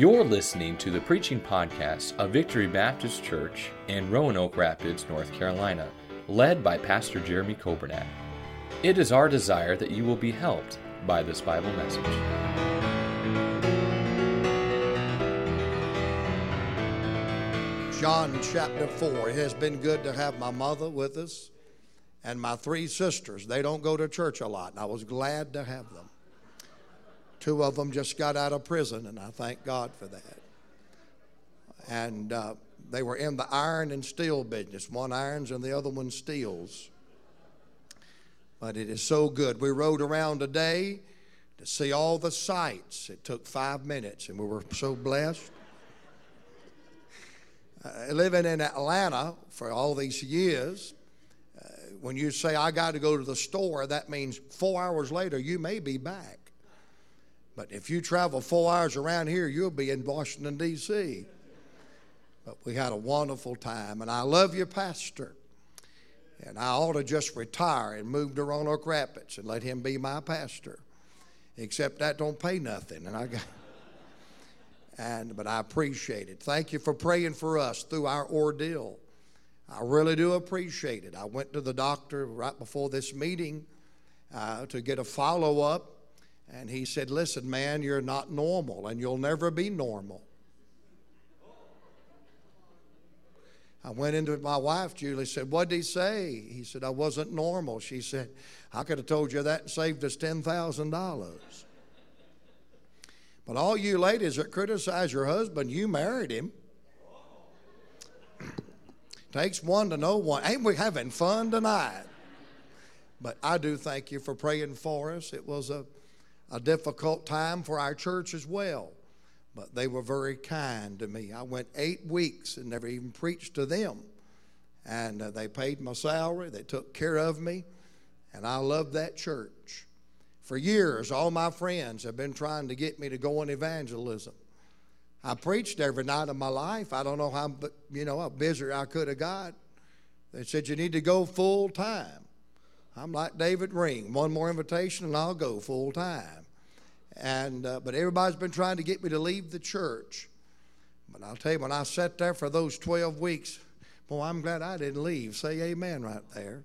You're listening to the preaching podcast of Victory Baptist Church in Roanoke Rapids, North Carolina, led by Pastor Jeremy Coburnack. It is our desire that you will be helped by this Bible message. John chapter 4. It has been good to have my mother with us and my three sisters. They don't go to church a lot, and I was glad to have them. Two of them just got out of prison, and I thank God for that. And uh, they were in the iron and steel business. One irons and the other one steels. But it is so good. We rode around today to see all the sights. It took five minutes, and we were so blessed. Uh, living in Atlanta for all these years, uh, when you say, I got to go to the store, that means four hours later you may be back. But if you travel four hours around here, you'll be in Washington, D.C. But we had a wonderful time, and I love your pastor. And I ought to just retire and move to Roanoke Rapids and let him be my pastor. Except that don't pay nothing, and I got. And but I appreciate it. Thank you for praying for us through our ordeal. I really do appreciate it. I went to the doctor right before this meeting uh, to get a follow up, and he said, Listen, man, you're not normal and you'll never be normal. I went into it. my wife, Julie, said, What did he say? He said, I wasn't normal. She said, I could have told you that and saved us $10,000. But all you ladies that criticize your husband, you married him. Takes one to know one. Ain't we having fun tonight? But I do thank you for praying for us. It was a a difficult time for our church as well. But they were very kind to me. I went eight weeks and never even preached to them. And uh, they paid my salary, they took care of me, and I loved that church. For years, all my friends have been trying to get me to go on evangelism. I preached every night of my life. I don't know how, you know, how busy I could have got. They said you need to go full time. I'm like David Ring. One more invitation and I'll go full time. And, uh, but everybody's been trying to get me to leave the church. But I'll tell you, when I sat there for those 12 weeks, boy, I'm glad I didn't leave. Say amen right there.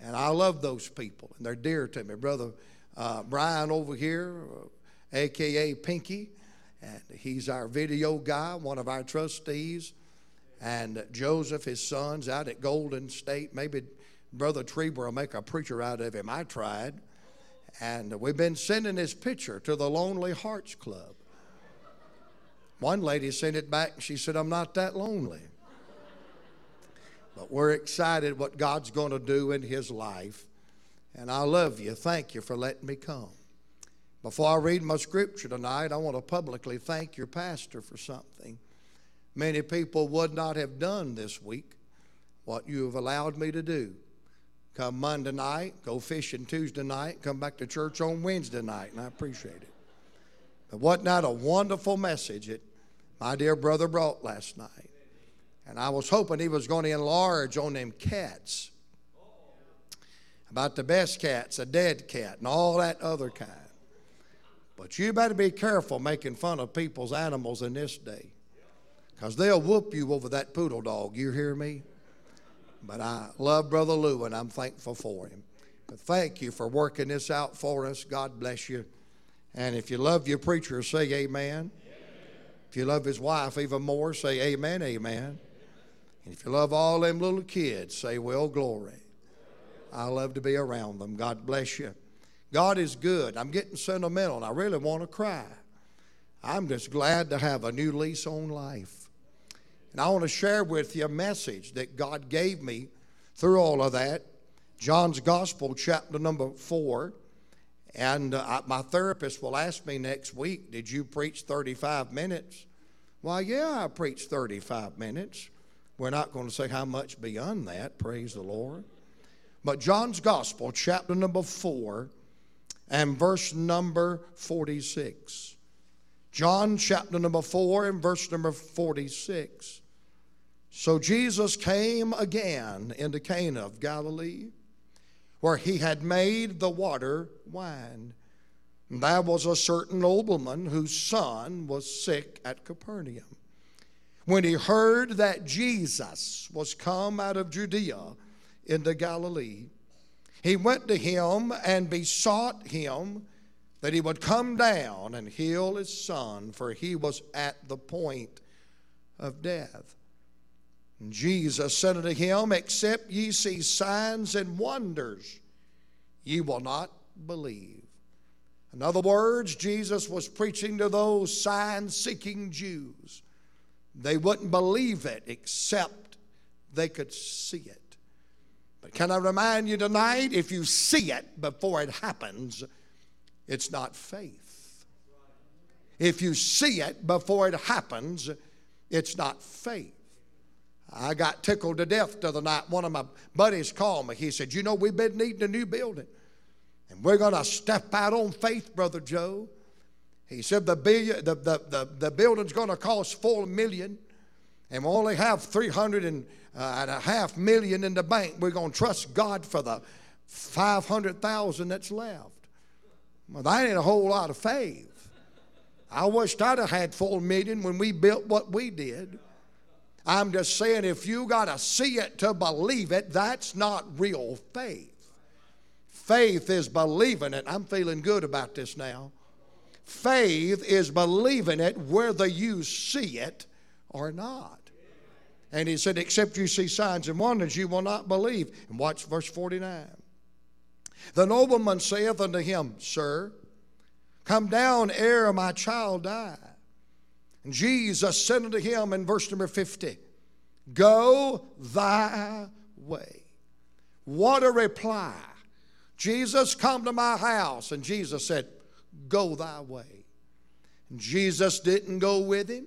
And I love those people, and they're dear to me. Brother uh, Brian over here, uh, AKA Pinky, and he's our video guy, one of our trustees. And Joseph, his son's out at Golden State. Maybe Brother Treber will make a preacher out of him. I tried. And we've been sending his picture to the Lonely Hearts Club. One lady sent it back and she said, I'm not that lonely. But we're excited what God's going to do in his life. And I love you. Thank you for letting me come. Before I read my scripture tonight, I want to publicly thank your pastor for something many people would not have done this week what you have allowed me to do come Monday night, go fishing Tuesday night, come back to church on Wednesday night, and I appreciate it. But wasn't that a wonderful message that my dear brother brought last night? And I was hoping he was going to enlarge on them cats about the best cats, a dead cat, and all that other kind. But you better be careful making fun of people's animals in this day because they'll whoop you over that poodle dog. You hear me? But I love Brother Lou and I'm thankful for him. But thank you for working this out for us. God bless you. And if you love your preacher, say amen. amen. If you love his wife even more, say amen, amen. And if you love all them little kids, say, well, glory. I love to be around them. God bless you. God is good. I'm getting sentimental and I really want to cry. I'm just glad to have a new lease on life. And I want to share with you a message that God gave me through all of that. John's Gospel, chapter number four. And uh, my therapist will ask me next week, Did you preach 35 minutes? Well, yeah, I preached 35 minutes. We're not going to say how much beyond that, praise the Lord. But John's Gospel, chapter number 4, and verse number 46. John chapter number 4 and verse number 46. So Jesus came again into Cana of Galilee, where he had made the water wine. And There was a certain nobleman whose son was sick at Capernaum. When he heard that Jesus was come out of Judea into Galilee, he went to him and besought him that he would come down and heal his son, for he was at the point of death. And Jesus said unto him, Except ye see signs and wonders, ye will not believe. In other words, Jesus was preaching to those sign seeking Jews. They wouldn't believe it except they could see it. But can I remind you tonight if you see it before it happens, it's not faith. If you see it before it happens, it's not faith. I got tickled to death the other night. One of my buddies called me. He said, You know, we've been needing a new building. And we're going to step out on faith, Brother Joe. He said the, the, the, the, the building's going to cost four million, and we only have three hundred and, uh, and a half million in the bank. We're going to trust God for the five hundred thousand that's left. Well, that ain't a whole lot of faith. I wished I'd have had four million when we built what we did. I'm just saying, if you got to see it to believe it, that's not real faith. Faith is believing it. I'm feeling good about this now. Faith is believing it whether you see it or not. And he said, Except you see signs and wonders, you will not believe. And watch verse 49. The nobleman saith unto him, Sir, come down ere my child die. And Jesus said unto him in verse number 50, Go thy way. What a reply. Jesus, come to my house. And Jesus said, Go thy way. And Jesus didn't go with him.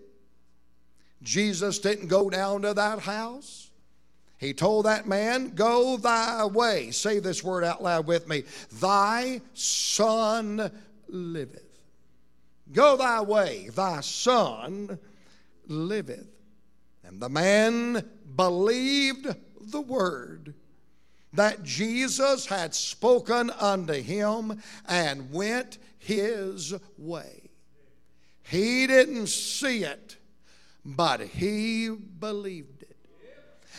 Jesus didn't go down to that house. He told that man, Go thy way. Say this word out loud with me Thy son liveth. Go thy way, thy son liveth. And the man believed the word that Jesus had spoken unto him and went his way. He didn't see it, but he believed.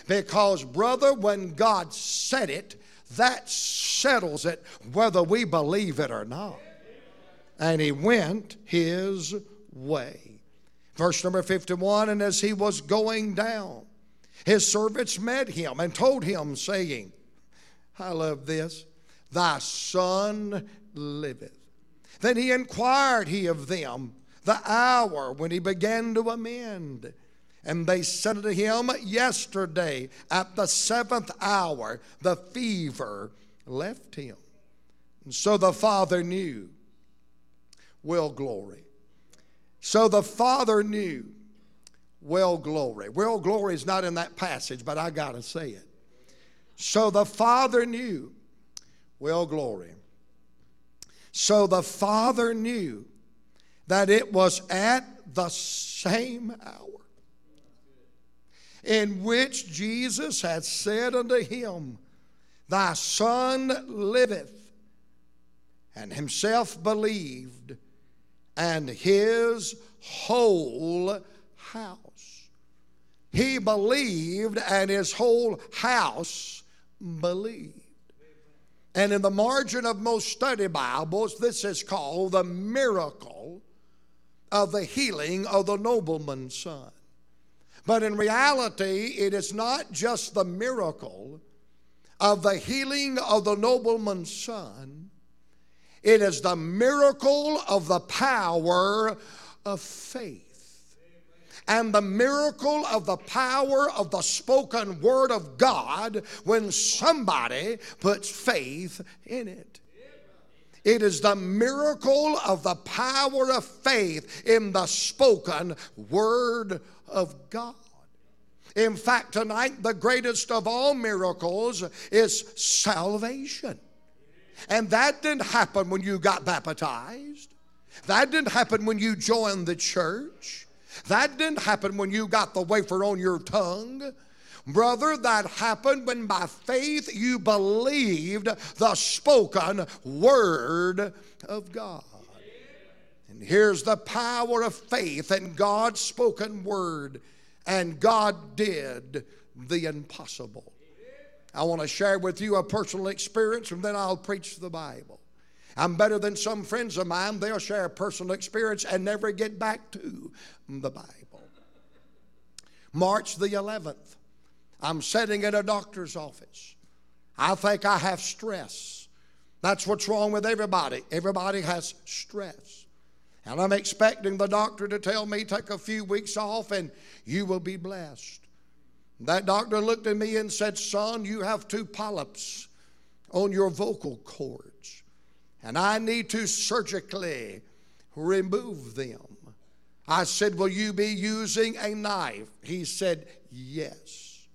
Because, brother, when God said it, that settles it whether we believe it or not. And he went his way. Verse number 51 And as he was going down, his servants met him and told him, saying, I love this. Thy son liveth. Then he inquired he of them the hour when he began to amend. And they said to him, Yesterday at the seventh hour the fever left him. And so the father knew. Well, glory. So the father knew. Well, glory. Well, glory is not in that passage, but I got to say it. So the Father knew. Well, glory. So the Father knew that it was at the same hour in which Jesus had said unto him, Thy son liveth, and himself believed, and his whole house. He believed, and his whole house believed. And in the margin of most study Bibles, this is called the miracle of the healing of the nobleman's son. But in reality, it is not just the miracle of the healing of the nobleman's son, it is the miracle of the power of faith and the miracle of the power of the spoken word of God when somebody puts faith in it. It is the miracle of the power of faith in the spoken word of God. In fact, tonight, the greatest of all miracles is salvation. And that didn't happen when you got baptized, that didn't happen when you joined the church. That didn't happen when you got the wafer on your tongue. Brother, that happened when by faith you believed the spoken word of God. Here's the power of faith and God's spoken word. And God did the impossible. I want to share with you a personal experience and then I'll preach the Bible. I'm better than some friends of mine. They'll share a personal experience and never get back to the Bible. March the 11th, I'm sitting in a doctor's office. I think I have stress. That's what's wrong with everybody. Everybody has stress. And I'm expecting the doctor to tell me, take a few weeks off and you will be blessed. That doctor looked at me and said, Son, you have two polyps on your vocal cords, and I need to surgically remove them. I said, Will you be using a knife? He said, Yes.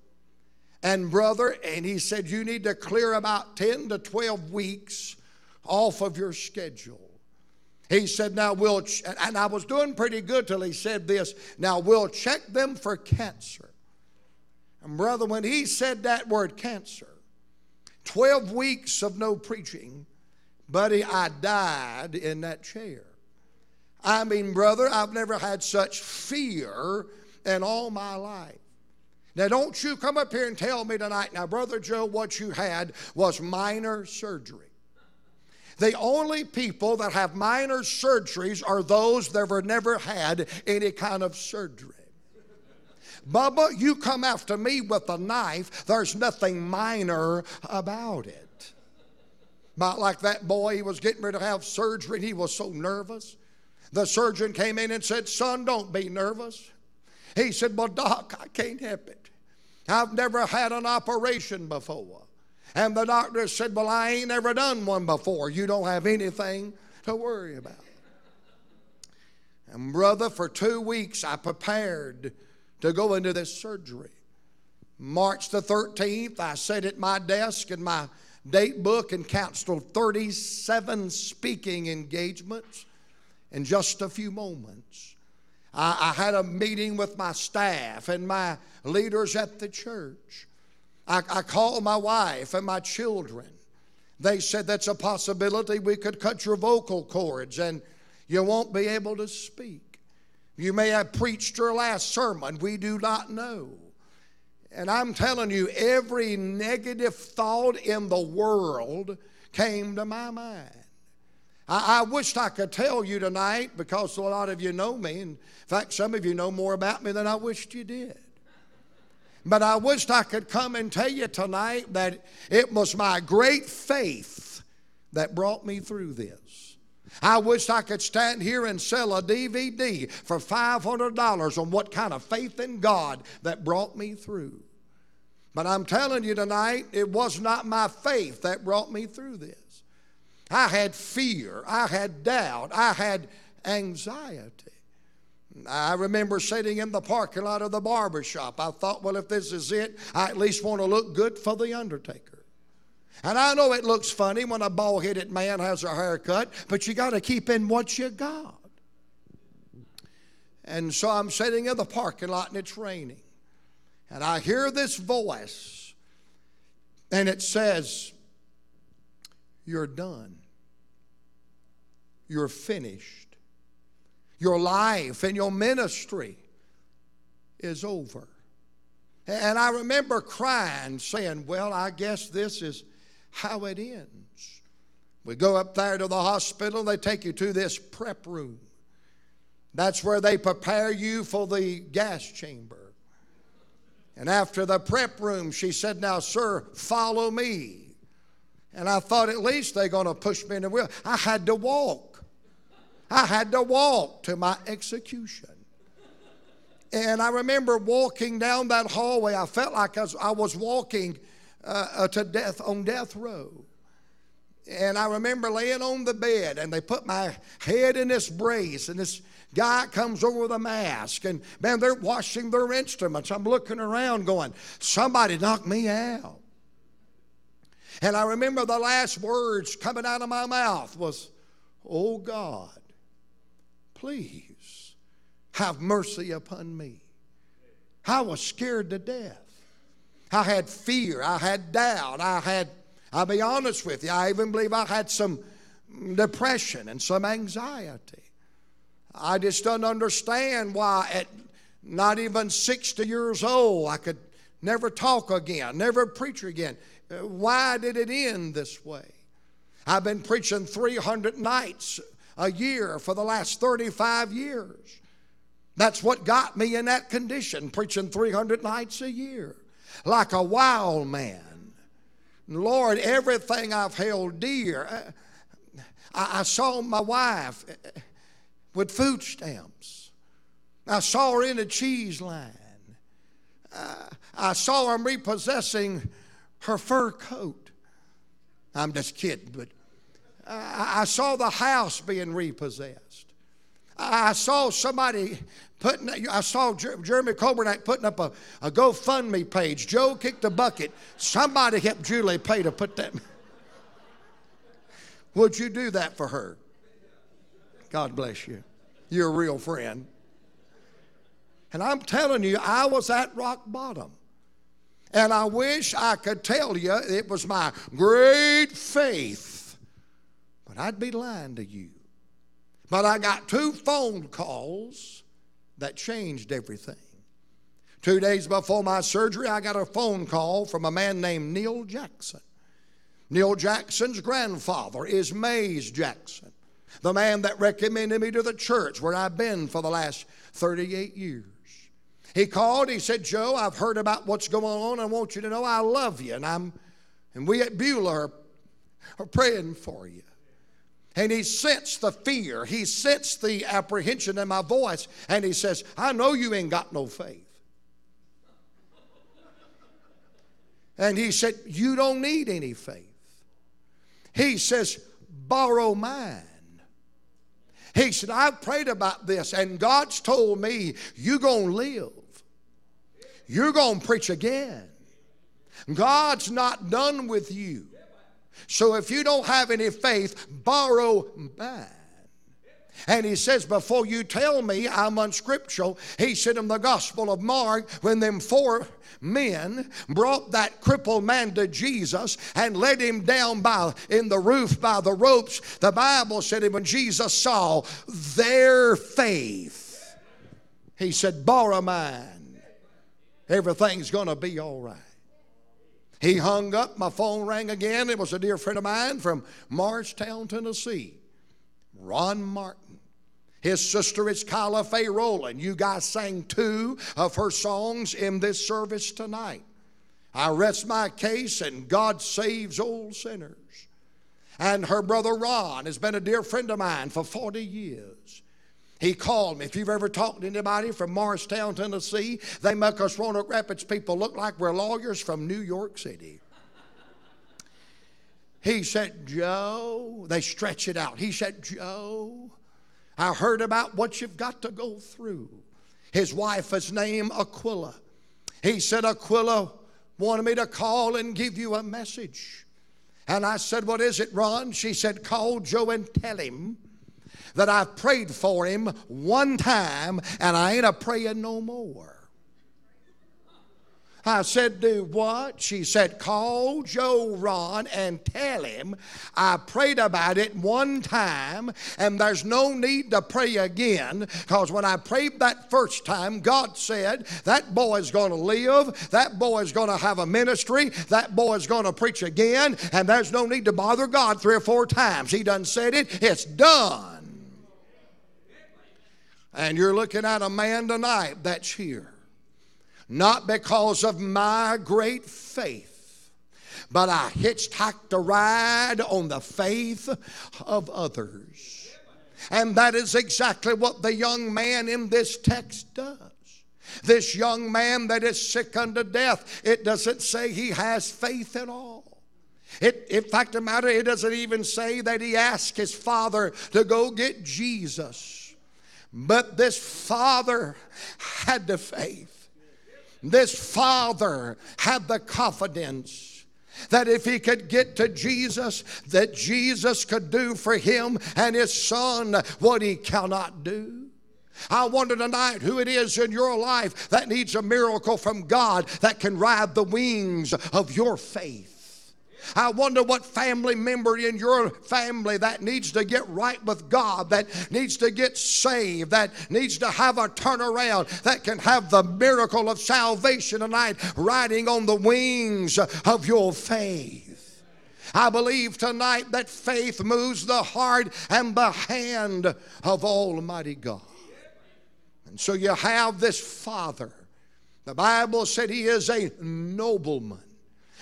And, brother, and he said, You need to clear about 10 to 12 weeks off of your schedule. He said, Now we'll, ch-, and I was doing pretty good till he said this, Now we'll check them for cancer. And brother, when he said that word cancer, 12 weeks of no preaching, buddy, I died in that chair. I mean, brother, I've never had such fear in all my life. Now, don't you come up here and tell me tonight, now, Brother Joe, what you had was minor surgery. The only people that have minor surgeries are those that have never had any kind of surgery. Bubba, you come after me with a knife, there's nothing minor about it. About like that boy, he was getting ready to have surgery and he was so nervous. The surgeon came in and said, Son, don't be nervous. He said, Well, Doc, I can't help it. I've never had an operation before. And the doctor said, Well, I ain't never done one before. You don't have anything to worry about. And, brother, for two weeks I prepared to go into this surgery. March the 13th, I sat at my desk in my date book and counseled 37 speaking engagements in just a few moments. I, I, had a meeting with my staff and my leaders at the church. I, I called my wife and my children. They said that's a possibility. We could cut your vocal cords and you won't be able to speak. You may have preached your last sermon. We do not know. And I'm telling you, every negative thought in the world came to my mind. I, I wished I could tell you tonight because a lot of you know me. In fact, some of you know more about me than I wished you did. But I wished I could come and tell you tonight that it was my great faith that brought me through this. I wish I could stand here and sell a DVD for $500 on what kind of faith in God that brought me through. But I'm telling you tonight, it was not my faith that brought me through this. I had fear, I had doubt, I had anxiety. I remember sitting in the parking lot of the barber shop. I thought, well, if this is it, I at least want to look good for the undertaker. And I know it looks funny when a bald headed man has a haircut, but you got to keep in what you got. And so I'm sitting in the parking lot and it's raining. And I hear this voice, and it says, You're done. You're finished. Your life and your ministry is over. And I remember crying, saying, Well, I guess this is how it ends. We go up there to the hospital, they take you to this prep room. That's where they prepare you for the gas chamber. And after the prep room, she said, Now, sir, follow me. And I thought at least they're going to push me in the wheel. I had to walk. I had to walk to my execution. And I remember walking down that hallway. I felt like I was walking uh, uh, to death on death row. And I remember laying on the bed, and they put my head in this brace, and this guy comes over with a mask, and man, they're washing their instruments. I'm looking around going, somebody knocked me out. And I remember the last words coming out of my mouth was, Oh God, please have mercy upon me. I was scared to death. I had fear. I had doubt. I had, I'll be honest with you, I even believe I had some depression and some anxiety. I just don't understand why at not even 60 years old I could never talk again, never preach again. Why did it end this way? I've been preaching 300 nights a year for the last 35 years. That's what got me in that condition, preaching 300 nights a year, like a wild man. Lord, everything I've held dear. Uh, I, I saw my wife uh, with food stamps. I saw her in a cheese line. Uh, I saw her repossessing her fur coat. I'm just kidding, but I saw the house being repossessed. I saw somebody putting, I saw Jeremy Coburn putting up a, a GoFundMe page. Joe kicked a bucket. Somebody helped Julie pay to put that. Would you do that for her? God bless you. You're a real friend. And I'm telling you, I was at rock bottom. And I wish I could tell you it was my great faith, I'd be lying to you. But I got two phone calls that changed everything. Two days before my surgery, I got a phone call from a man named Neil Jackson. Neil Jackson's grandfather is Mays Jackson, the man that recommended me to the church where I've been for the last 38 years. He called, he said, Joe, I've heard about what's going on. I want you to know I love you. And I'm and we at Beulah are, are praying for you. And he sensed the fear. He sensed the apprehension in my voice. And he says, I know you ain't got no faith. And he said, You don't need any faith. He says, Borrow mine. He said, I've prayed about this, and God's told me you're going to live. You're going to preach again. God's not done with you. So if you don't have any faith, borrow mine. And he says, Before you tell me I'm unscriptural, he said in the Gospel of Mark, when them four men brought that crippled man to Jesus and led him down by in the roof by the ropes, the Bible said when Jesus saw their faith, he said, Borrow mine. Everything's going to be all right. He hung up. My phone rang again. It was a dear friend of mine from Morristown, Tennessee, Ron Martin. His sister is Kyla Faye Rowland. You guys sang two of her songs in this service tonight. I rest my case and God saves old sinners. And her brother Ron has been a dear friend of mine for 40 years. He called me. If you've ever talked to anybody from Morristown, Tennessee, they make us Roanoke Rapids people look like we're lawyers from New York City. He said, Joe, they stretch it out. He said, Joe, I heard about what you've got to go through. His wife is named Aquila. He said, Aquila wanted me to call and give you a message. And I said, What is it, Ron? She said, Call Joe and tell him that I've prayed for him one time and I ain't a praying no more. I said, Do what? She said, Call Joe Ron and tell him I prayed about it one time and there's no need to pray again because when I prayed that first time, God said, That boy's going to live, that boy's going to have a ministry, that boy's going to preach again, and there's no need to bother God three or four times. He done said it, it's done. And you're looking at a man tonight that's here. Not because of my great faith, but I hitchhiked a ride on the faith of others. And that is exactly what the young man in this text does. This young man that is sick unto death, it doesn't say he has faith at all. It, in fact, the matter, it doesn't even say that he asked his father to go get Jesus. But this father had the faith. This father had the confidence that if he could get to Jesus, that Jesus could do for him and his son what he cannot do. I wonder tonight who it is in your life that needs a miracle from God that can ride the wings of your faith. I wonder what family member in your family that needs to get right with God, that needs to get saved, that needs to have a turnaround, that can have the miracle of salvation tonight riding on the wings of your faith. I believe tonight that faith moves the heart and the hand of Almighty God. And so you have this father. The Bible said he is a nobleman.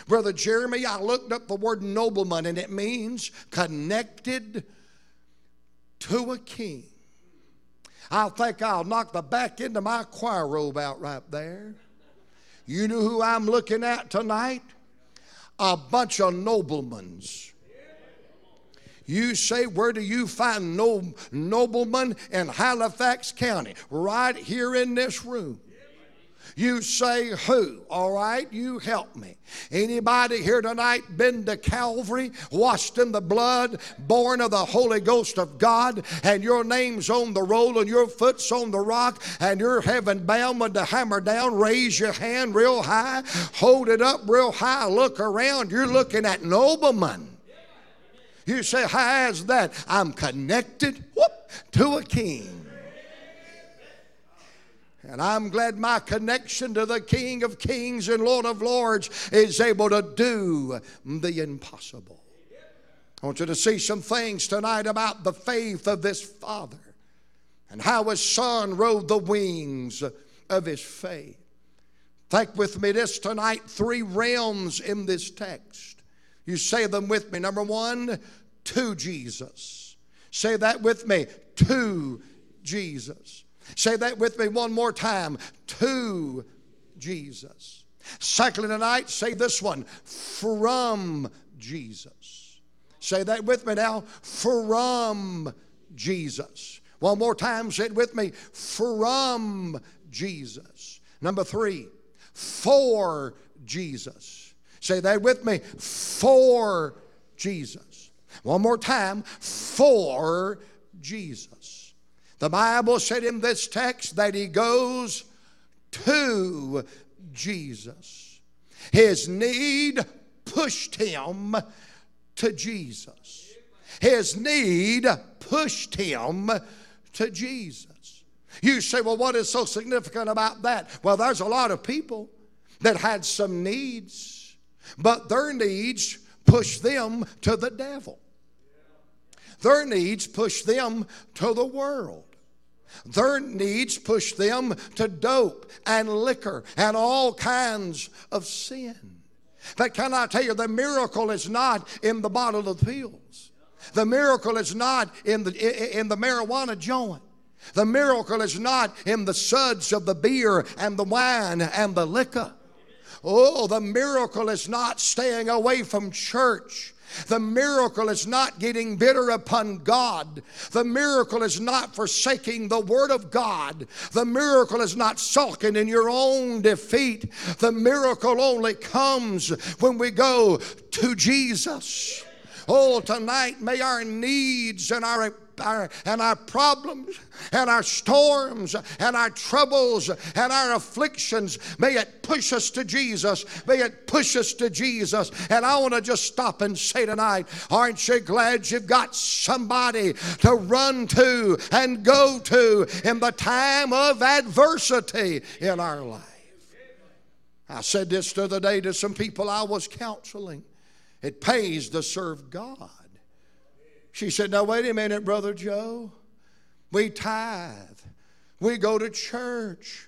Brother Jeremy, I looked up the word nobleman and it means connected to a king. I think I'll knock the back end of my choir robe out right there. You know who I'm looking at tonight? A bunch of noblemen. You say, where do you find no noblemen in Halifax County? Right here in this room. You say who? All right, you help me. Anybody here tonight been to Calvary, washed in the blood, born of the Holy Ghost of God, and your name's on the roll and your foot's on the rock, and you're heaven bound with the hammer down? Raise your hand real high, hold it up real high, look around. You're looking at noblemen. You say, How is that? I'm connected whoop, to a king. And I'm glad my connection to the King of Kings and Lord of Lords is able to do the impossible. I want you to see some things tonight about the faith of this father and how his son rode the wings of his faith. Think with me this tonight three realms in this text. You say them with me. Number one, to Jesus. Say that with me. To Jesus. Say that with me one more time. To Jesus. Secondly, tonight, say this one from Jesus. Say that with me now. From Jesus. One more time, say it with me. From Jesus. Number three, for Jesus. Say that with me. For Jesus. One more time. For Jesus. The Bible said in this text that he goes to Jesus. His need pushed him to Jesus. His need pushed him to Jesus. You say, well, what is so significant about that? Well, there's a lot of people that had some needs, but their needs pushed them to the devil. Their needs push them to the world. Their needs push them to dope and liquor and all kinds of sin. But can I tell you, the miracle is not in the bottle of pills. The miracle is not in the, in the marijuana joint. The miracle is not in the suds of the beer and the wine and the liquor. Oh, the miracle is not staying away from church. The miracle is not getting bitter upon God. The miracle is not forsaking the Word of God. The miracle is not sulking in your own defeat. The miracle only comes when we go to Jesus. Oh, tonight may our needs and our our, and our problems and our storms and our troubles and our afflictions, may it push us to Jesus. May it push us to Jesus. And I want to just stop and say tonight, aren't you glad you've got somebody to run to and go to in the time of adversity in our life? I said this the other day to some people I was counseling. It pays to serve God. She said, Now, wait a minute, Brother Joe. We tithe, we go to church,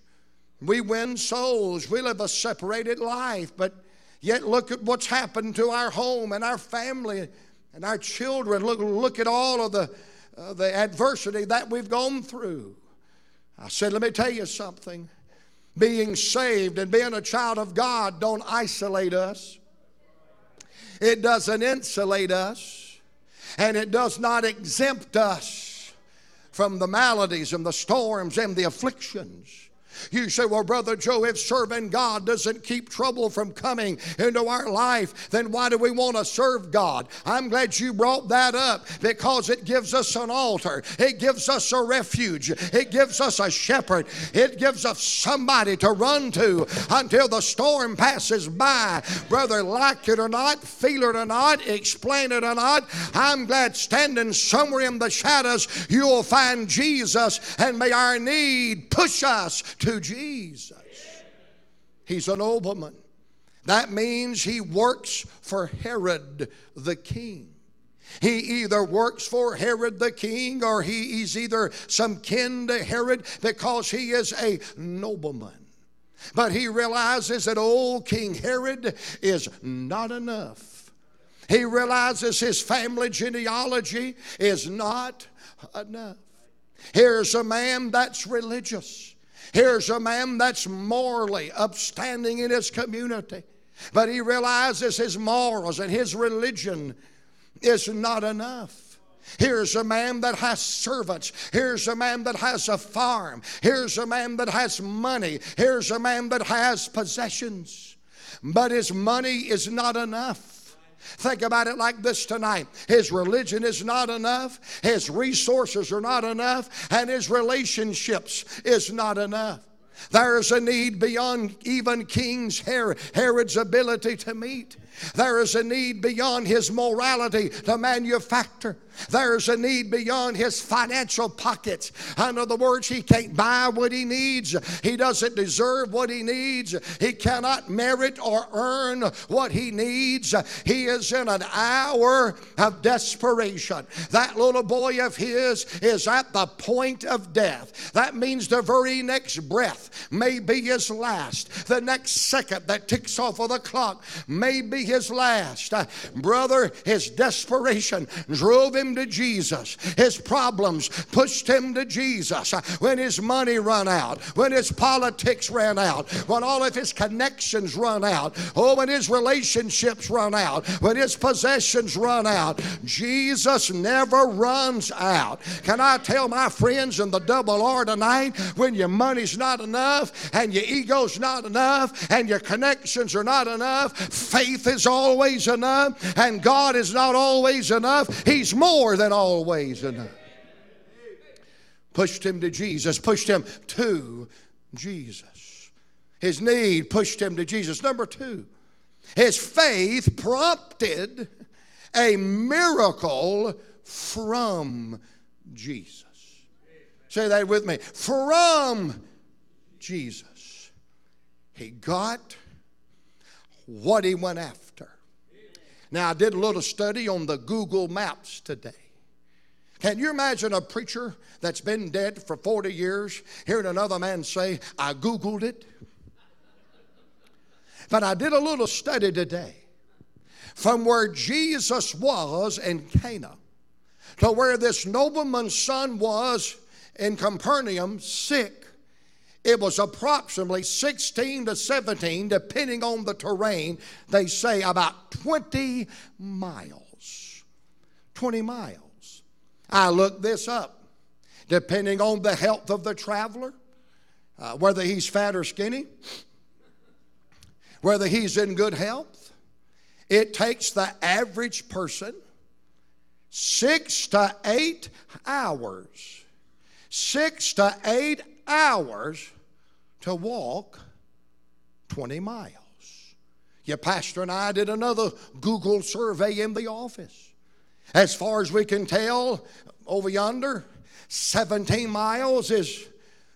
we win souls, we live a separated life, but yet look at what's happened to our home and our family and our children. Look, look at all of the, uh, the adversity that we've gone through. I said, Let me tell you something. Being saved and being a child of God don't isolate us. It doesn't insulate us and it does not exempt us from the maladies and the storms and the afflictions. You say, Well, Brother Joe, if serving God doesn't keep trouble from coming into our life, then why do we want to serve God? I'm glad you brought that up because it gives us an altar, it gives us a refuge, it gives us a shepherd, it gives us somebody to run to until the storm passes by. Brother, like it or not, feel it or not, explain it or not, I'm glad standing somewhere in the shadows, you'll find Jesus, and may our need push us to Jesus. He's a nobleman. That means he works for Herod the king. He either works for Herod the king or he is either some kin to Herod because he is a nobleman. But he realizes that old King Herod is not enough. He realizes his family genealogy is not enough. Here's a man that's religious. Here's a man that's morally upstanding in his community, but he realizes his morals and his religion is not enough. Here's a man that has servants. Here's a man that has a farm. Here's a man that has money. Here's a man that has possessions. But his money is not enough. Think about it like this tonight. His religion is not enough, his resources are not enough, and his relationships is not enough. There is a need beyond even King Herod's ability to meet. There is a need beyond his morality to manufacture. There's a need beyond his financial pockets. In other words, he can't buy what he needs. He doesn't deserve what he needs. He cannot merit or earn what he needs. He is in an hour of desperation. That little boy of his is at the point of death. That means the very next breath may be his last. The next second that ticks off of the clock may be his last. brother, his desperation drove him him to Jesus. His problems pushed him to Jesus. When his money run out, when his politics ran out, when all of his connections run out, oh, when his relationships run out, when his possessions run out, Jesus never runs out. Can I tell my friends in the double R tonight when your money's not enough and your ego's not enough and your connections are not enough, faith is always enough and God is not always enough. He's more more than always enough. Pushed him to Jesus, pushed him to Jesus. His need pushed him to Jesus. Number two, his faith prompted a miracle from Jesus. Say that with me. From Jesus. He got what he went after. Now, I did a little study on the Google Maps today. Can you imagine a preacher that's been dead for 40 years hearing another man say, I Googled it? But I did a little study today from where Jesus was in Cana to where this nobleman's son was in Capernaum, sick it was approximately 16 to 17, depending on the terrain, they say about 20 miles. 20 miles. I looked this up. Depending on the health of the traveler, uh, whether he's fat or skinny, whether he's in good health, it takes the average person six to eight hours. Six to eight hours to walk 20 miles. Your pastor and I did another Google survey in the office. As far as we can tell, over yonder, 17 miles is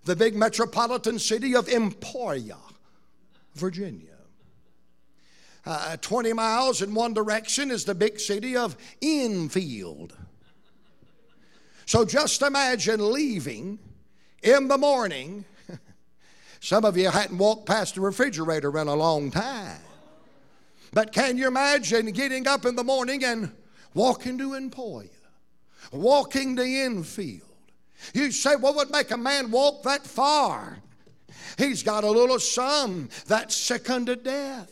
the big metropolitan city of Emporia, Virginia. Uh, 20 miles in one direction is the big city of Enfield. So just imagine leaving in the morning some of you hadn't walked past the refrigerator in a long time. But can you imagine getting up in the morning and walking to Emporia, walking to Enfield? You say, what would make a man walk that far? He's got a little son that's sick unto death.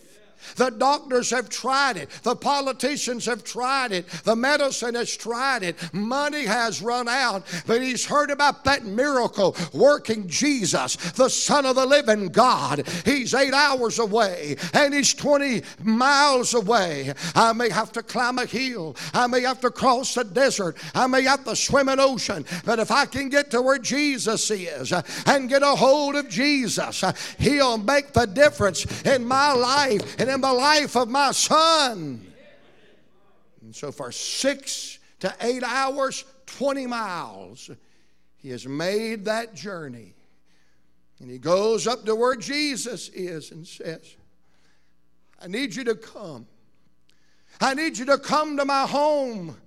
The doctors have tried it. The politicians have tried it. The medicine has tried it. Money has run out. But he's heard about that miracle working Jesus, the Son of the living God. He's eight hours away and he's 20 miles away. I may have to climb a hill. I may have to cross a desert. I may have to swim an ocean. But if I can get to where Jesus is uh, and get a hold of Jesus, uh, he'll make the difference in my life and in the life of my son. And so, for six to eight hours, 20 miles, he has made that journey. And he goes up to where Jesus is and says, I need you to come. I need you to come to my home.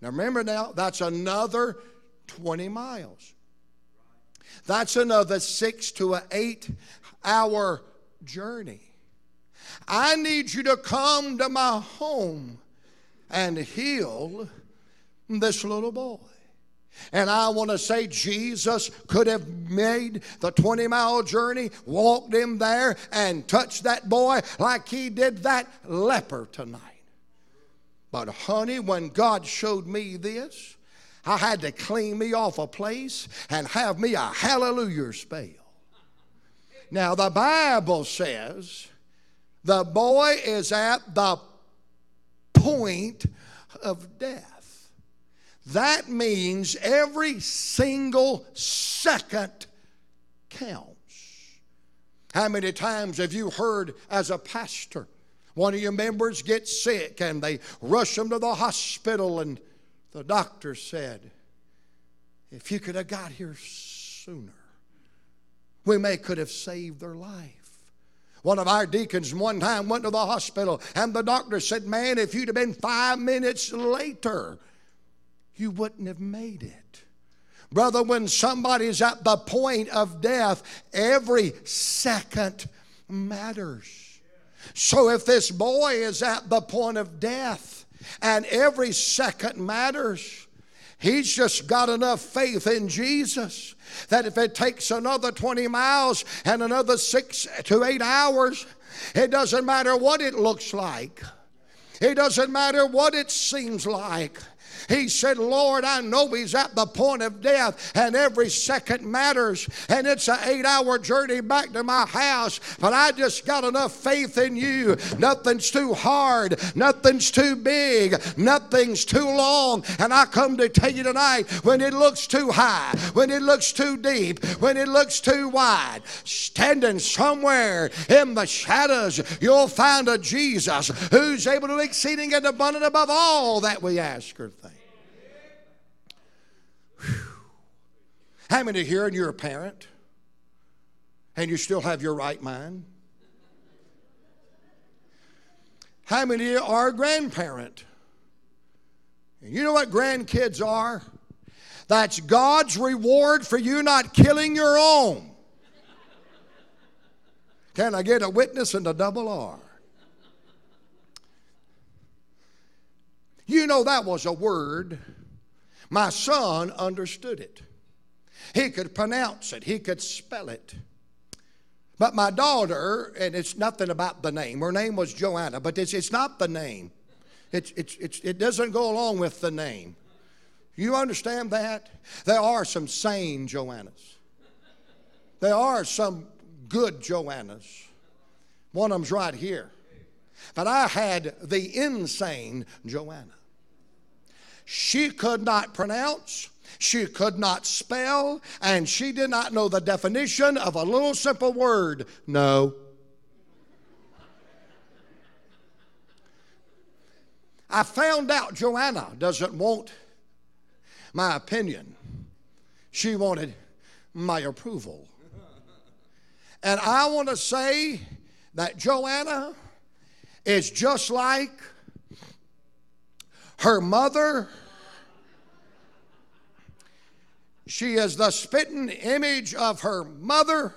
Now remember now, that's another 20 miles. That's another six to an eight hour journey. I need you to come to my home and heal this little boy. And I want to say Jesus could have made the 20 mile journey, walked him there, and touched that boy like he did that leper tonight. But, honey, when God showed me this, I had to clean me off a place and have me a hallelujah spell. Now, the Bible says the boy is at the point of death. That means every single second counts. How many times have you heard as a pastor one of your members get sick and they rush them to the hospital and the doctor said, if you could have got here sooner, we may could have saved their life. One of our deacons one time went to the hospital and the doctor said, Man, if you'd have been five minutes later, you wouldn't have made it. Brother, when somebody's at the point of death, every second matters. So if this boy is at the point of death and every second matters, he's just got enough faith in Jesus that if it takes another 20 miles and another six to eight hours, it doesn't matter what it looks like. It doesn't matter what it seems like. He said, Lord, I know he's at the point of death and every second matters and it's an eight hour journey back to my house, but I just got enough faith in you. Nothing's too hard, nothing's too big, nothing's too long. And I come to tell you tonight when it looks too high, when it looks too deep, when it looks too wide, standing somewhere in the shadows, you'll find a Jesus who's able to exceeding and abundant above all that we ask or think. How many here and you're a parent and you still have your right mind? How many are a grandparent? And You know what grandkids are? That's God's reward for you not killing your own. Can I get a witness and a double R? You know that was a word. My son understood it. He could pronounce it, he could spell it. But my daughter, and it's nothing about the name, her name was Joanna, but it's, it's not the name. It's, it's, it's, it doesn't go along with the name. You understand that? There are some sane Joannas. There are some good Joannas. One of them's right here. But I had the insane Joanna. She could not pronounce, she could not spell, and she did not know the definition of a little simple word no. I found out Joanna doesn't want my opinion, she wanted my approval. And I want to say that Joanna is just like her mother she is the spitting image of her mother.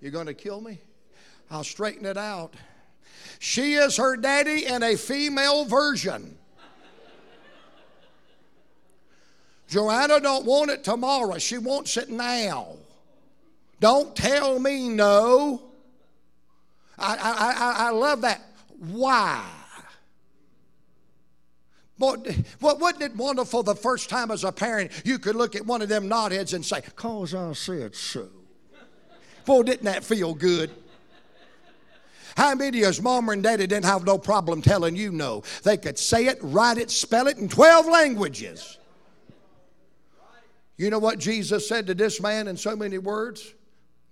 You're going to kill me? I'll straighten it out. She is her daddy in a female version. Joanna don't want it tomorrow. She wants it now. Don't tell me no. I, I, I, I love that. Why? Boy, wasn't it wonderful the first time as a parent you could look at one of them knotheads and say, Cause I said so. Boy, didn't that feel good? How many of mom and daddy, didn't have no problem telling you no? They could say it, write it, spell it in 12 languages. You know what Jesus said to this man in so many words?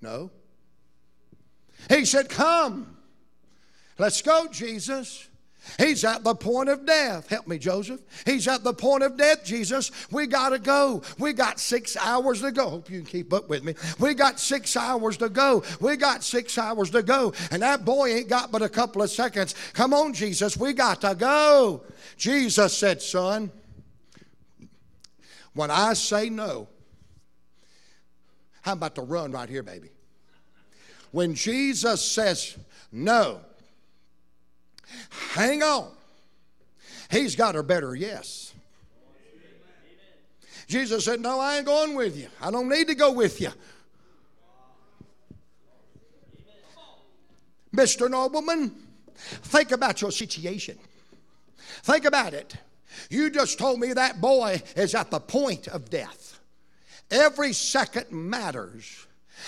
No. He said, Come. Let's go, Jesus. He's at the point of death. Help me, Joseph. He's at the point of death, Jesus. We got to go. We got six hours to go. Hope you can keep up with me. We got six hours to go. We got six hours to go. And that boy ain't got but a couple of seconds. Come on, Jesus. We got to go. Jesus said, Son, when I say no, I'm about to run right here, baby. When Jesus says no, Hang on. He's got a better yes. Jesus said, No, I ain't going with you. I don't need to go with you. Mr. Nobleman, think about your situation. Think about it. You just told me that boy is at the point of death. Every second matters.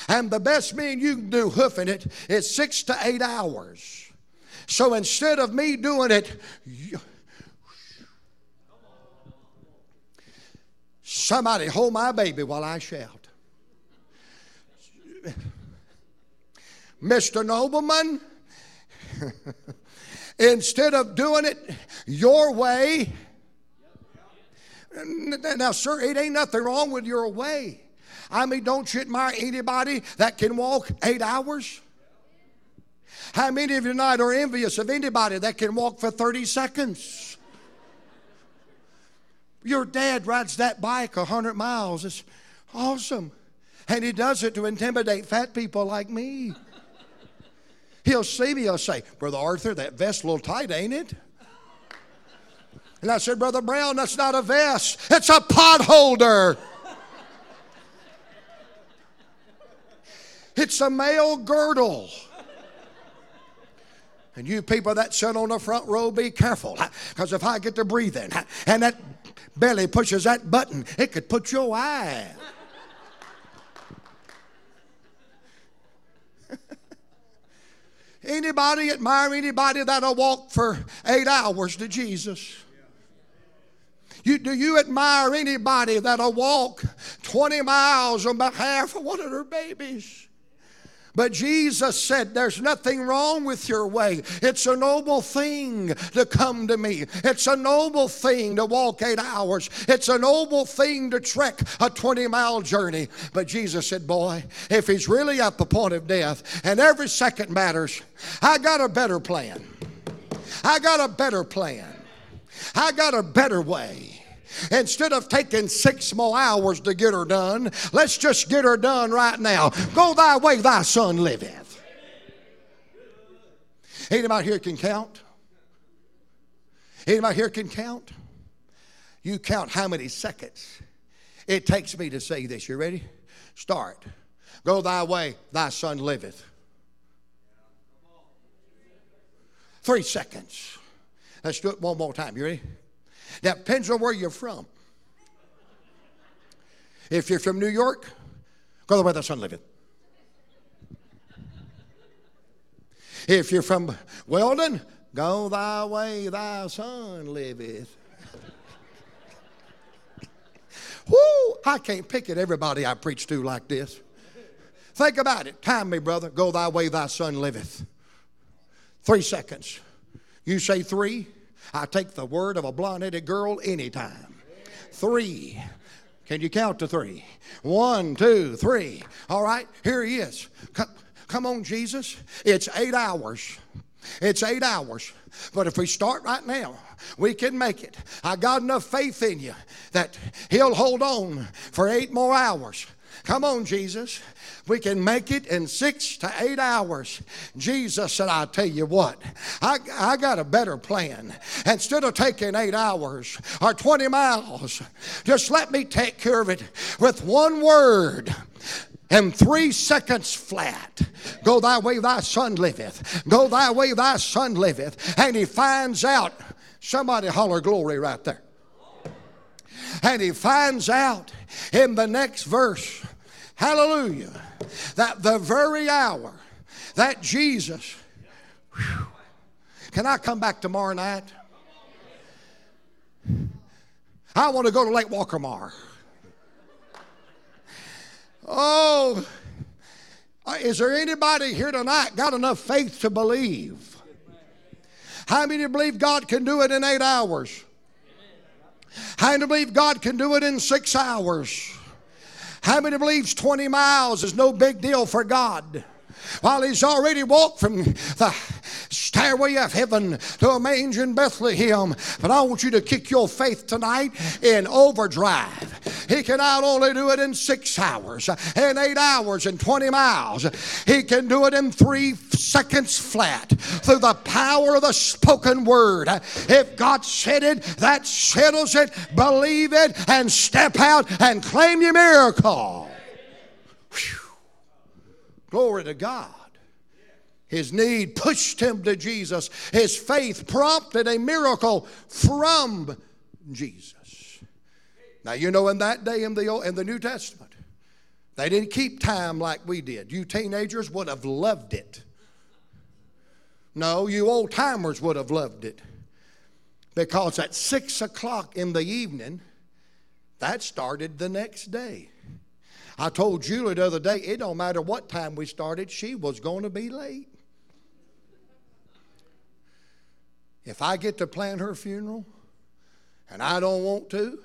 And the best mean you can do hoofing it is six to eight hours. So instead of me doing it, somebody hold my baby while I shout. Mr. Nobleman, instead of doing it your way, now, sir, it ain't nothing wrong with your way. I mean, don't you admire anybody that can walk eight hours? How many of you tonight are envious of anybody that can walk for 30 seconds? Your dad rides that bike 100 miles. It's awesome. And he does it to intimidate fat people like me. He'll see me, he'll say, Brother Arthur, that vest a little tight, ain't it? And I said, Brother Brown, that's not a vest, it's a pot holder. It's a male girdle. And you people that sit on the front row, be careful. Because if I get to breathing and that belly pushes that button, it could put your eye. anybody admire anybody that'll walk for eight hours to Jesus? You, do you admire anybody that'll walk 20 miles on behalf of one of their babies? But Jesus said, There's nothing wrong with your way. It's a noble thing to come to me. It's a noble thing to walk eight hours. It's a noble thing to trek a 20 mile journey. But Jesus said, Boy, if he's really at the point of death and every second matters, I got a better plan. I got a better plan. I got a better way. Instead of taking six more hours to get her done, let's just get her done right now. Go thy way, thy son liveth. Anybody here can count? Anybody here can count? You count how many seconds it takes me to say this. You ready? Start. Go thy way, thy son liveth. Three seconds. Let's do it one more time. You ready? That depends on where you're from. If you're from New York, go the way the sun liveth. If you're from Weldon, go thy way thy son liveth. Whoo, I can't pick at everybody I preach to like this. Think about it. Time me, brother. Go thy way thy son liveth. Three seconds. You say three, I take the word of a blonde headed girl anytime. Three. Can you count to three? One, two, three. All right, here he is. Come, come on, Jesus. It's eight hours. It's eight hours. But if we start right now, we can make it. I got enough faith in you that He'll hold on for eight more hours. Come on, Jesus. We can make it in six to eight hours. Jesus said, I'll tell you what, I, I got a better plan. Instead of taking eight hours or 20 miles, just let me take care of it with one word and three seconds flat. Go thy way, thy son liveth. Go thy way, thy son liveth. And he finds out. Somebody holler glory right there. And he finds out in the next verse, hallelujah, that the very hour that Jesus, whew, can I come back tomorrow night? I want to go to Lake Waccamaw. Oh, uh, is there anybody here tonight got enough faith to believe? How many believe God can do it in eight hours? How many believe God can do it in six hours? How many believes 20 miles is no big deal for God? While he's already walked from the stairway of heaven to a manger in Bethlehem. But I want you to kick your faith tonight in overdrive. He can not only do it in six hours, in eight hours, in 20 miles, he can do it in three seconds flat through the power of the spoken word. If God said it, that settles it. Believe it and step out and claim your miracle. Glory to God. His need pushed him to Jesus. His faith prompted a miracle from Jesus. Now, you know, in that day in the, Old, in the New Testament, they didn't keep time like we did. You teenagers would have loved it. No, you old timers would have loved it. Because at six o'clock in the evening, that started the next day. I told Julie the other day, it don't matter what time we started, she was going to be late. If I get to plan her funeral, and I don't want to,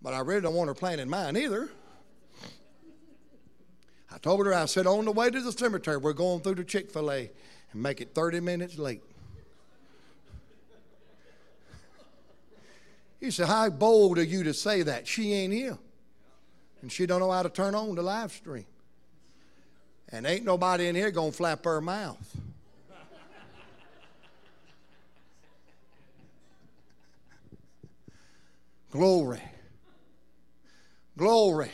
but I really don't want her planning mine either. I told her, I said, on the way to the cemetery, we're going through the Chick fil A and make it 30 minutes late. He said, How bold of you to say that? She ain't here and she don't know how to turn on the live stream. And ain't nobody in here gonna flap her mouth. Glory. Glory.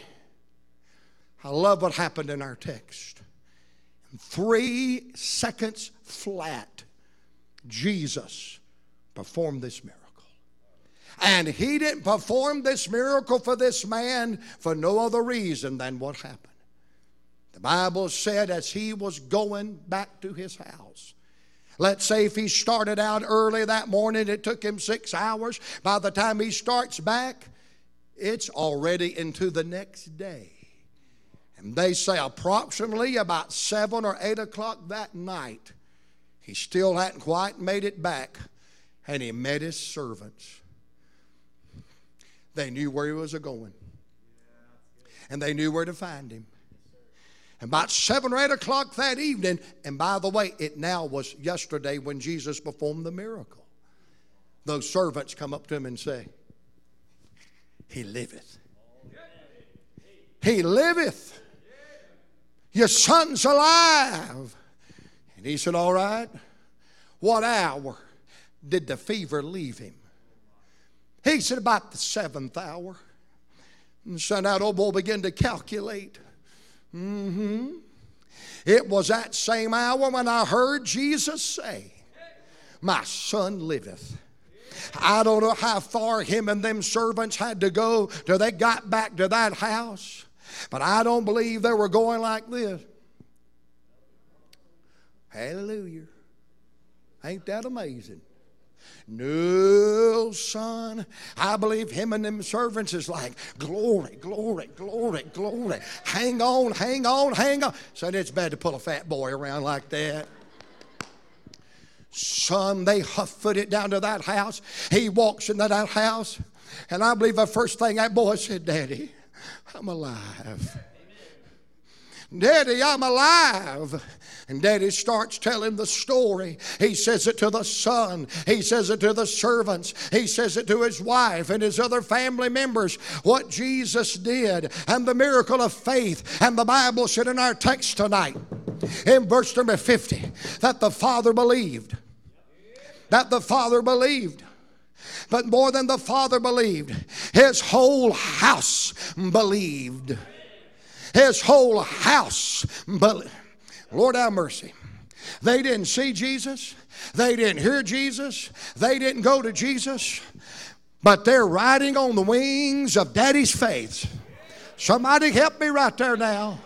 I love what happened in our text. In three seconds flat, Jesus performed this miracle. And he didn't perform this miracle for this man for no other reason than what happened. The Bible said as he was going back to his house, Let's say if he started out early that morning, it took him six hours. By the time he starts back, it's already into the next day. And they say approximately about seven or eight o'clock that night, he still hadn't quite made it back, and he met his servants. They knew where he was going. And they knew where to find him. And about seven or eight o'clock that evening, and by the way, it now was yesterday when Jesus performed the miracle. Those servants come up to him and say, He liveth. He liveth. Your son's alive. And he said, All right. What hour did the fever leave him? He said, About the seventh hour. And so that old boy began to calculate. Mm-hmm. It was that same hour when I heard Jesus say, My son liveth. I don't know how far him and them servants had to go till they got back to that house, but I don't believe they were going like this. Hallelujah. Ain't that amazing? No, son. I believe him and them servants is like, glory, glory, glory, glory. Hang on, hang on, hang on. Son, it's bad to pull a fat boy around like that. Son, they huffed it down to that house. He walks into that house, and I believe the first thing that boy said, Daddy, I'm alive. Daddy, I'm alive. And daddy starts telling the story. He says it to the son, he says it to the servants, he says it to his wife and his other family members what Jesus did and the miracle of faith. And the Bible said in our text tonight, in verse number 50, that the Father believed. That the Father believed. But more than the Father believed, his whole house believed. his whole house. But Lord have mercy. They didn't see Jesus. They didn't hear Jesus. They didn't go to Jesus. But they're riding on the wings of daddy's faith. Somebody help me right there now.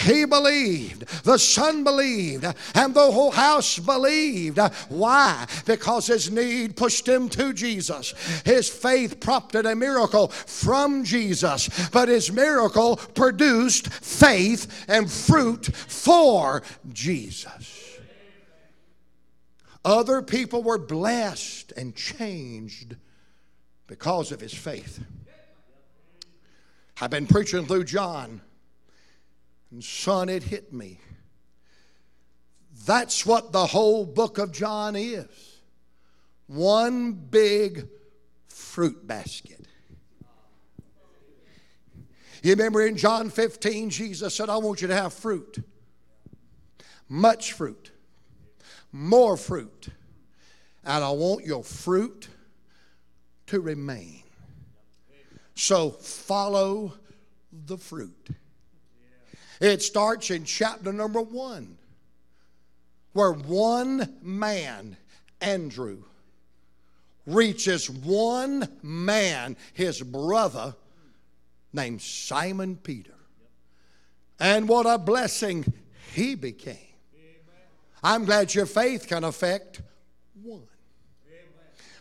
He believed, the son believed, and the whole house believed. Why? Because his need pushed him to Jesus. His faith prompted a miracle from Jesus, but his miracle produced faith and fruit for Jesus. Other people were blessed and changed because of his faith. I've been preaching through John, and son, it hit me. That's what the whole book of John is one big fruit basket. You remember in John 15, Jesus said, I want you to have fruit, much fruit, more fruit, and I want your fruit to remain. So follow the fruit. It starts in chapter number one, where one man, Andrew, reaches one man, his brother, named Simon Peter. And what a blessing he became. I'm glad your faith can affect one.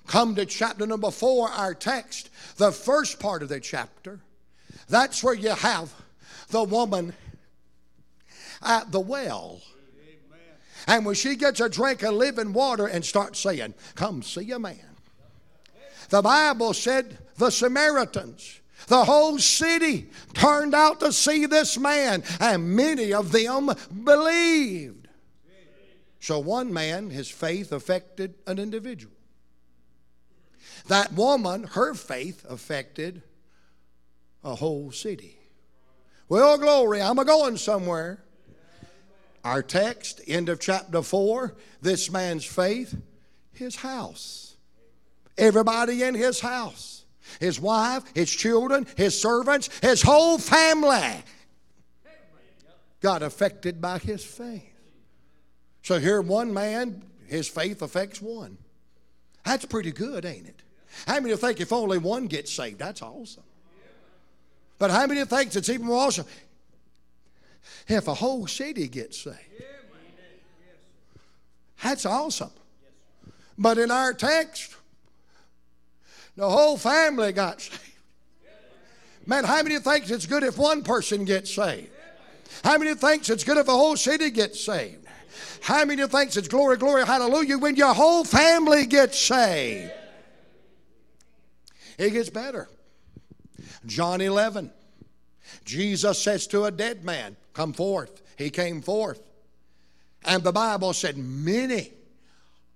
Come to chapter number four, our text, the first part of the chapter. That's where you have the woman at the well. And when she gets a drink of living water and starts saying, Come see a man. The Bible said the Samaritans, the whole city turned out to see this man, and many of them believed. So one man, his faith affected an individual. That woman, her faith affected a whole city. Well, glory, I'm a going somewhere. Our text, end of chapter 4, this man's faith, his house. Everybody in his house. His wife, his children, his servants, his whole family got affected by his faith. So here, one man, his faith affects one. That's pretty good, ain't it? How many think if only one gets saved, that's awesome? But how many think it's even more awesome if a whole city gets saved? That's awesome. But in our text, the whole family got saved. Man, how many thinks it's good if one person gets saved? How many thinks it's good if a whole city gets saved? How many thinks it's glory, glory, hallelujah when your whole family gets saved? It gets better. John 11. Jesus says to a dead man, Come forth. He came forth. And the Bible said, Many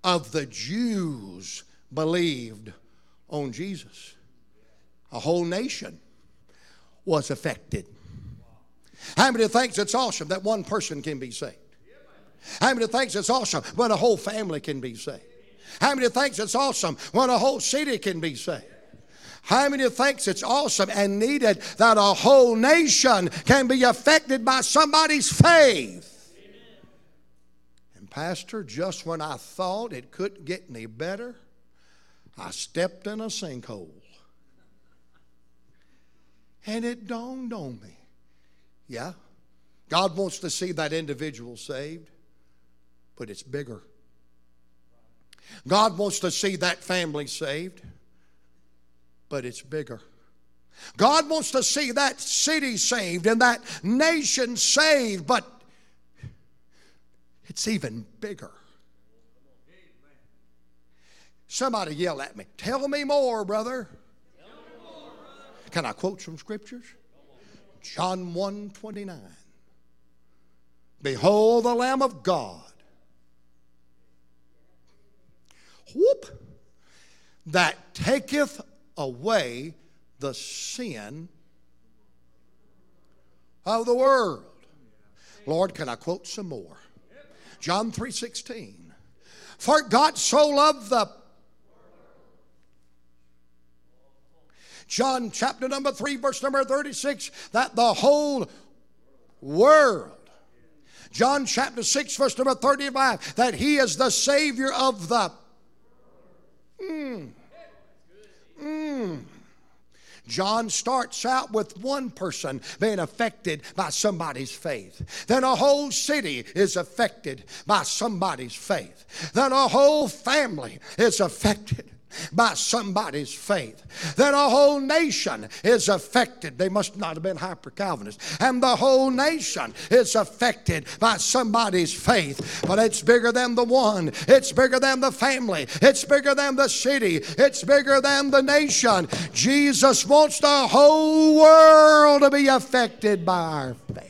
of the Jews believed on Jesus. A whole nation was affected. How many thinks it's awesome that one person can be saved? How many thinks it's awesome when a whole family can be saved? How many thinks it's awesome when a whole city can be saved? How many thinks it's awesome and needed that a whole nation can be affected by somebody's faith? And Pastor, just when I thought it couldn't get any better, I stepped in a sinkhole. And it dawned on me. Yeah, God wants to see that individual saved, but it's bigger. God wants to see that family saved but it's bigger. God wants to see that city saved and that nation saved, but it's even bigger. Somebody yell at me, Tell me more, brother. Can I quote some scriptures? John 1 29. Behold the Lamb of God. Whoop! That taketh away the sin of the world. Lord, can I quote some more? John 3:16. For God so loved the John chapter number 3 verse number 36 that the whole world. John chapter 6, verse number 35, that he is the Savior of the. Mm, mm. John starts out with one person being affected by somebody's faith. Then a whole city is affected by somebody's faith. Then a whole family is affected by somebody's faith. That a whole nation is affected. They must not have been hyper Calvinists. And the whole nation is affected by somebody's faith. But it's bigger than the one, it's bigger than the family, it's bigger than the city, it's bigger than the nation. Jesus wants the whole world to be affected by our faith.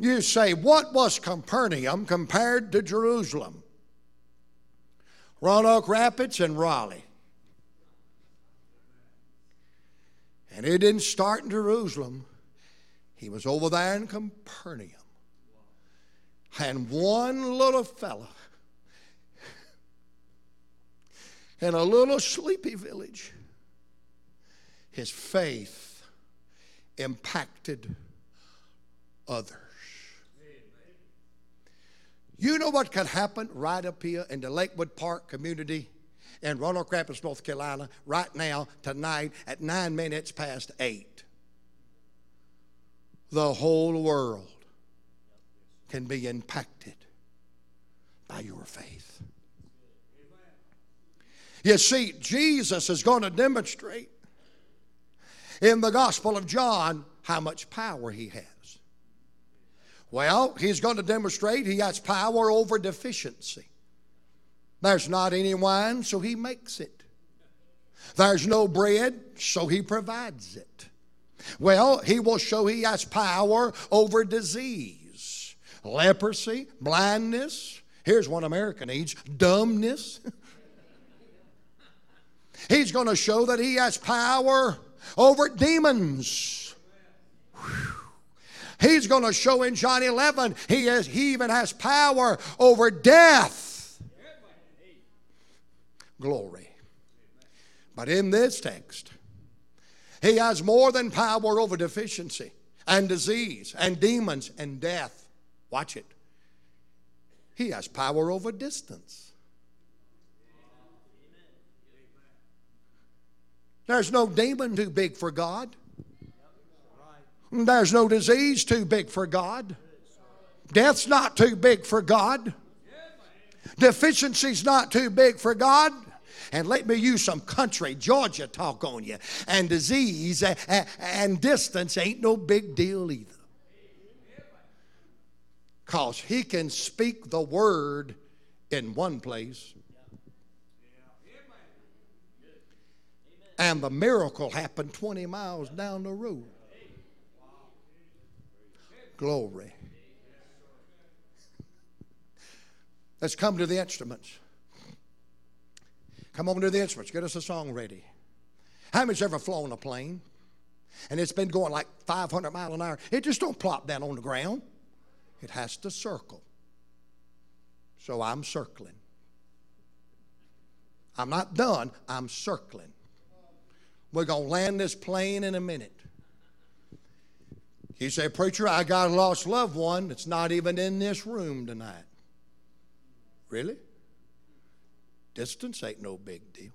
You say, what was Capernaum compared to Jerusalem? Roanoke Rapids and Raleigh. And it didn't start in Jerusalem. He was over there in Capernaum. And one little fella in a little sleepy village, his faith impacted others. You know what could happen right up here in the Lakewood Park community in Roanoke Rapids, North Carolina, right now, tonight, at nine minutes past eight? The whole world can be impacted by your faith. You see, Jesus is going to demonstrate in the Gospel of John how much power he has. Well, he's going to demonstrate he has power over deficiency. There's not any wine, so he makes it. There's no bread, so he provides it. Well, he will show he has power over disease, leprosy, blindness. Here's one America needs dumbness. He's going to show that he has power over demons. Whew. He's going to show in John 11 he, is, he even has power over death. Glory. But in this text, he has more than power over deficiency and disease and demons and death. Watch it. He has power over distance. There's no demon too big for God. There's no disease too big for God. Death's not too big for God. Deficiency's not too big for God. And let me use some country Georgia talk on you. And disease and distance ain't no big deal either. Because he can speak the word in one place. And the miracle happened 20 miles down the road. Glory. Let's come to the instruments. Come on to the instruments. Get us a song ready. How many's ever flown a plane? And it's been going like 500 miles an hour. It just don't plop down on the ground. It has to circle. So I'm circling. I'm not done. I'm circling. We're going to land this plane in a minute. You say, Preacher, I got a lost loved one that's not even in this room tonight. Really? Distance ain't no big deal.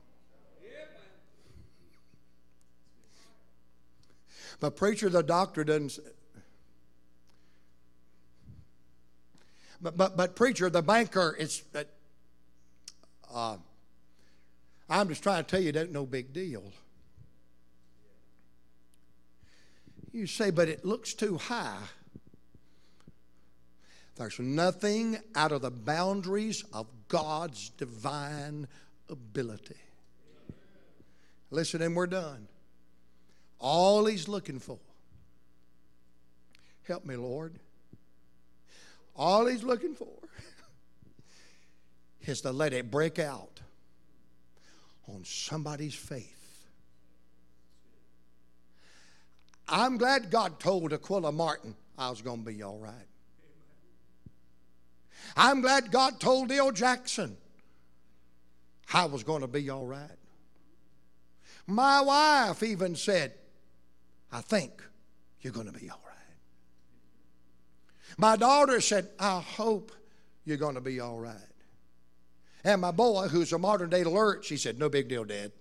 But, preacher, the doctor doesn't. But, but, but preacher, the banker is. Uh, I'm just trying to tell you that no big deal. You say, but it looks too high. There's nothing out of the boundaries of God's divine ability. Listen, and we're done. All He's looking for, help me, Lord. All He's looking for is to let it break out on somebody's faith. I'm glad God told Aquila Martin I was going to be all right. I'm glad God told Dale Jackson I was going to be all right. My wife even said, I think you're going to be all right. My daughter said, I hope you're going to be all right. And my boy, who's a modern day alert, she said, No big deal, Dad.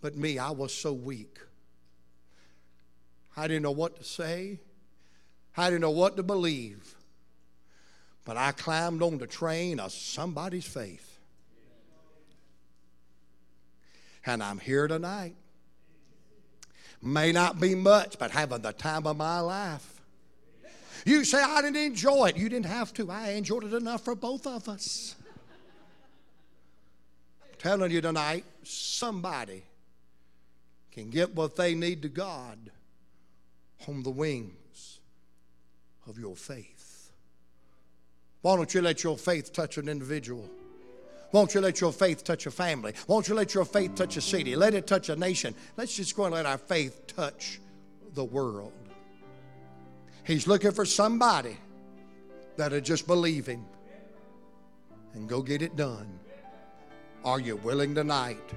But me, I was so weak. I didn't know what to say. I didn't know what to believe. But I climbed on the train of somebody's faith. And I'm here tonight. May not be much, but having the time of my life. You say, I didn't enjoy it. You didn't have to. I enjoyed it enough for both of us. I'm telling you tonight, somebody can get what they need to God on the wings of your faith. Why don't you let your faith touch an individual? Won't you let your faith touch a family? Won't you let your faith touch a city? Let it touch a nation. Let's just go and let our faith touch the world. He's looking for somebody that'll just believe him and go get it done. Are you willing tonight to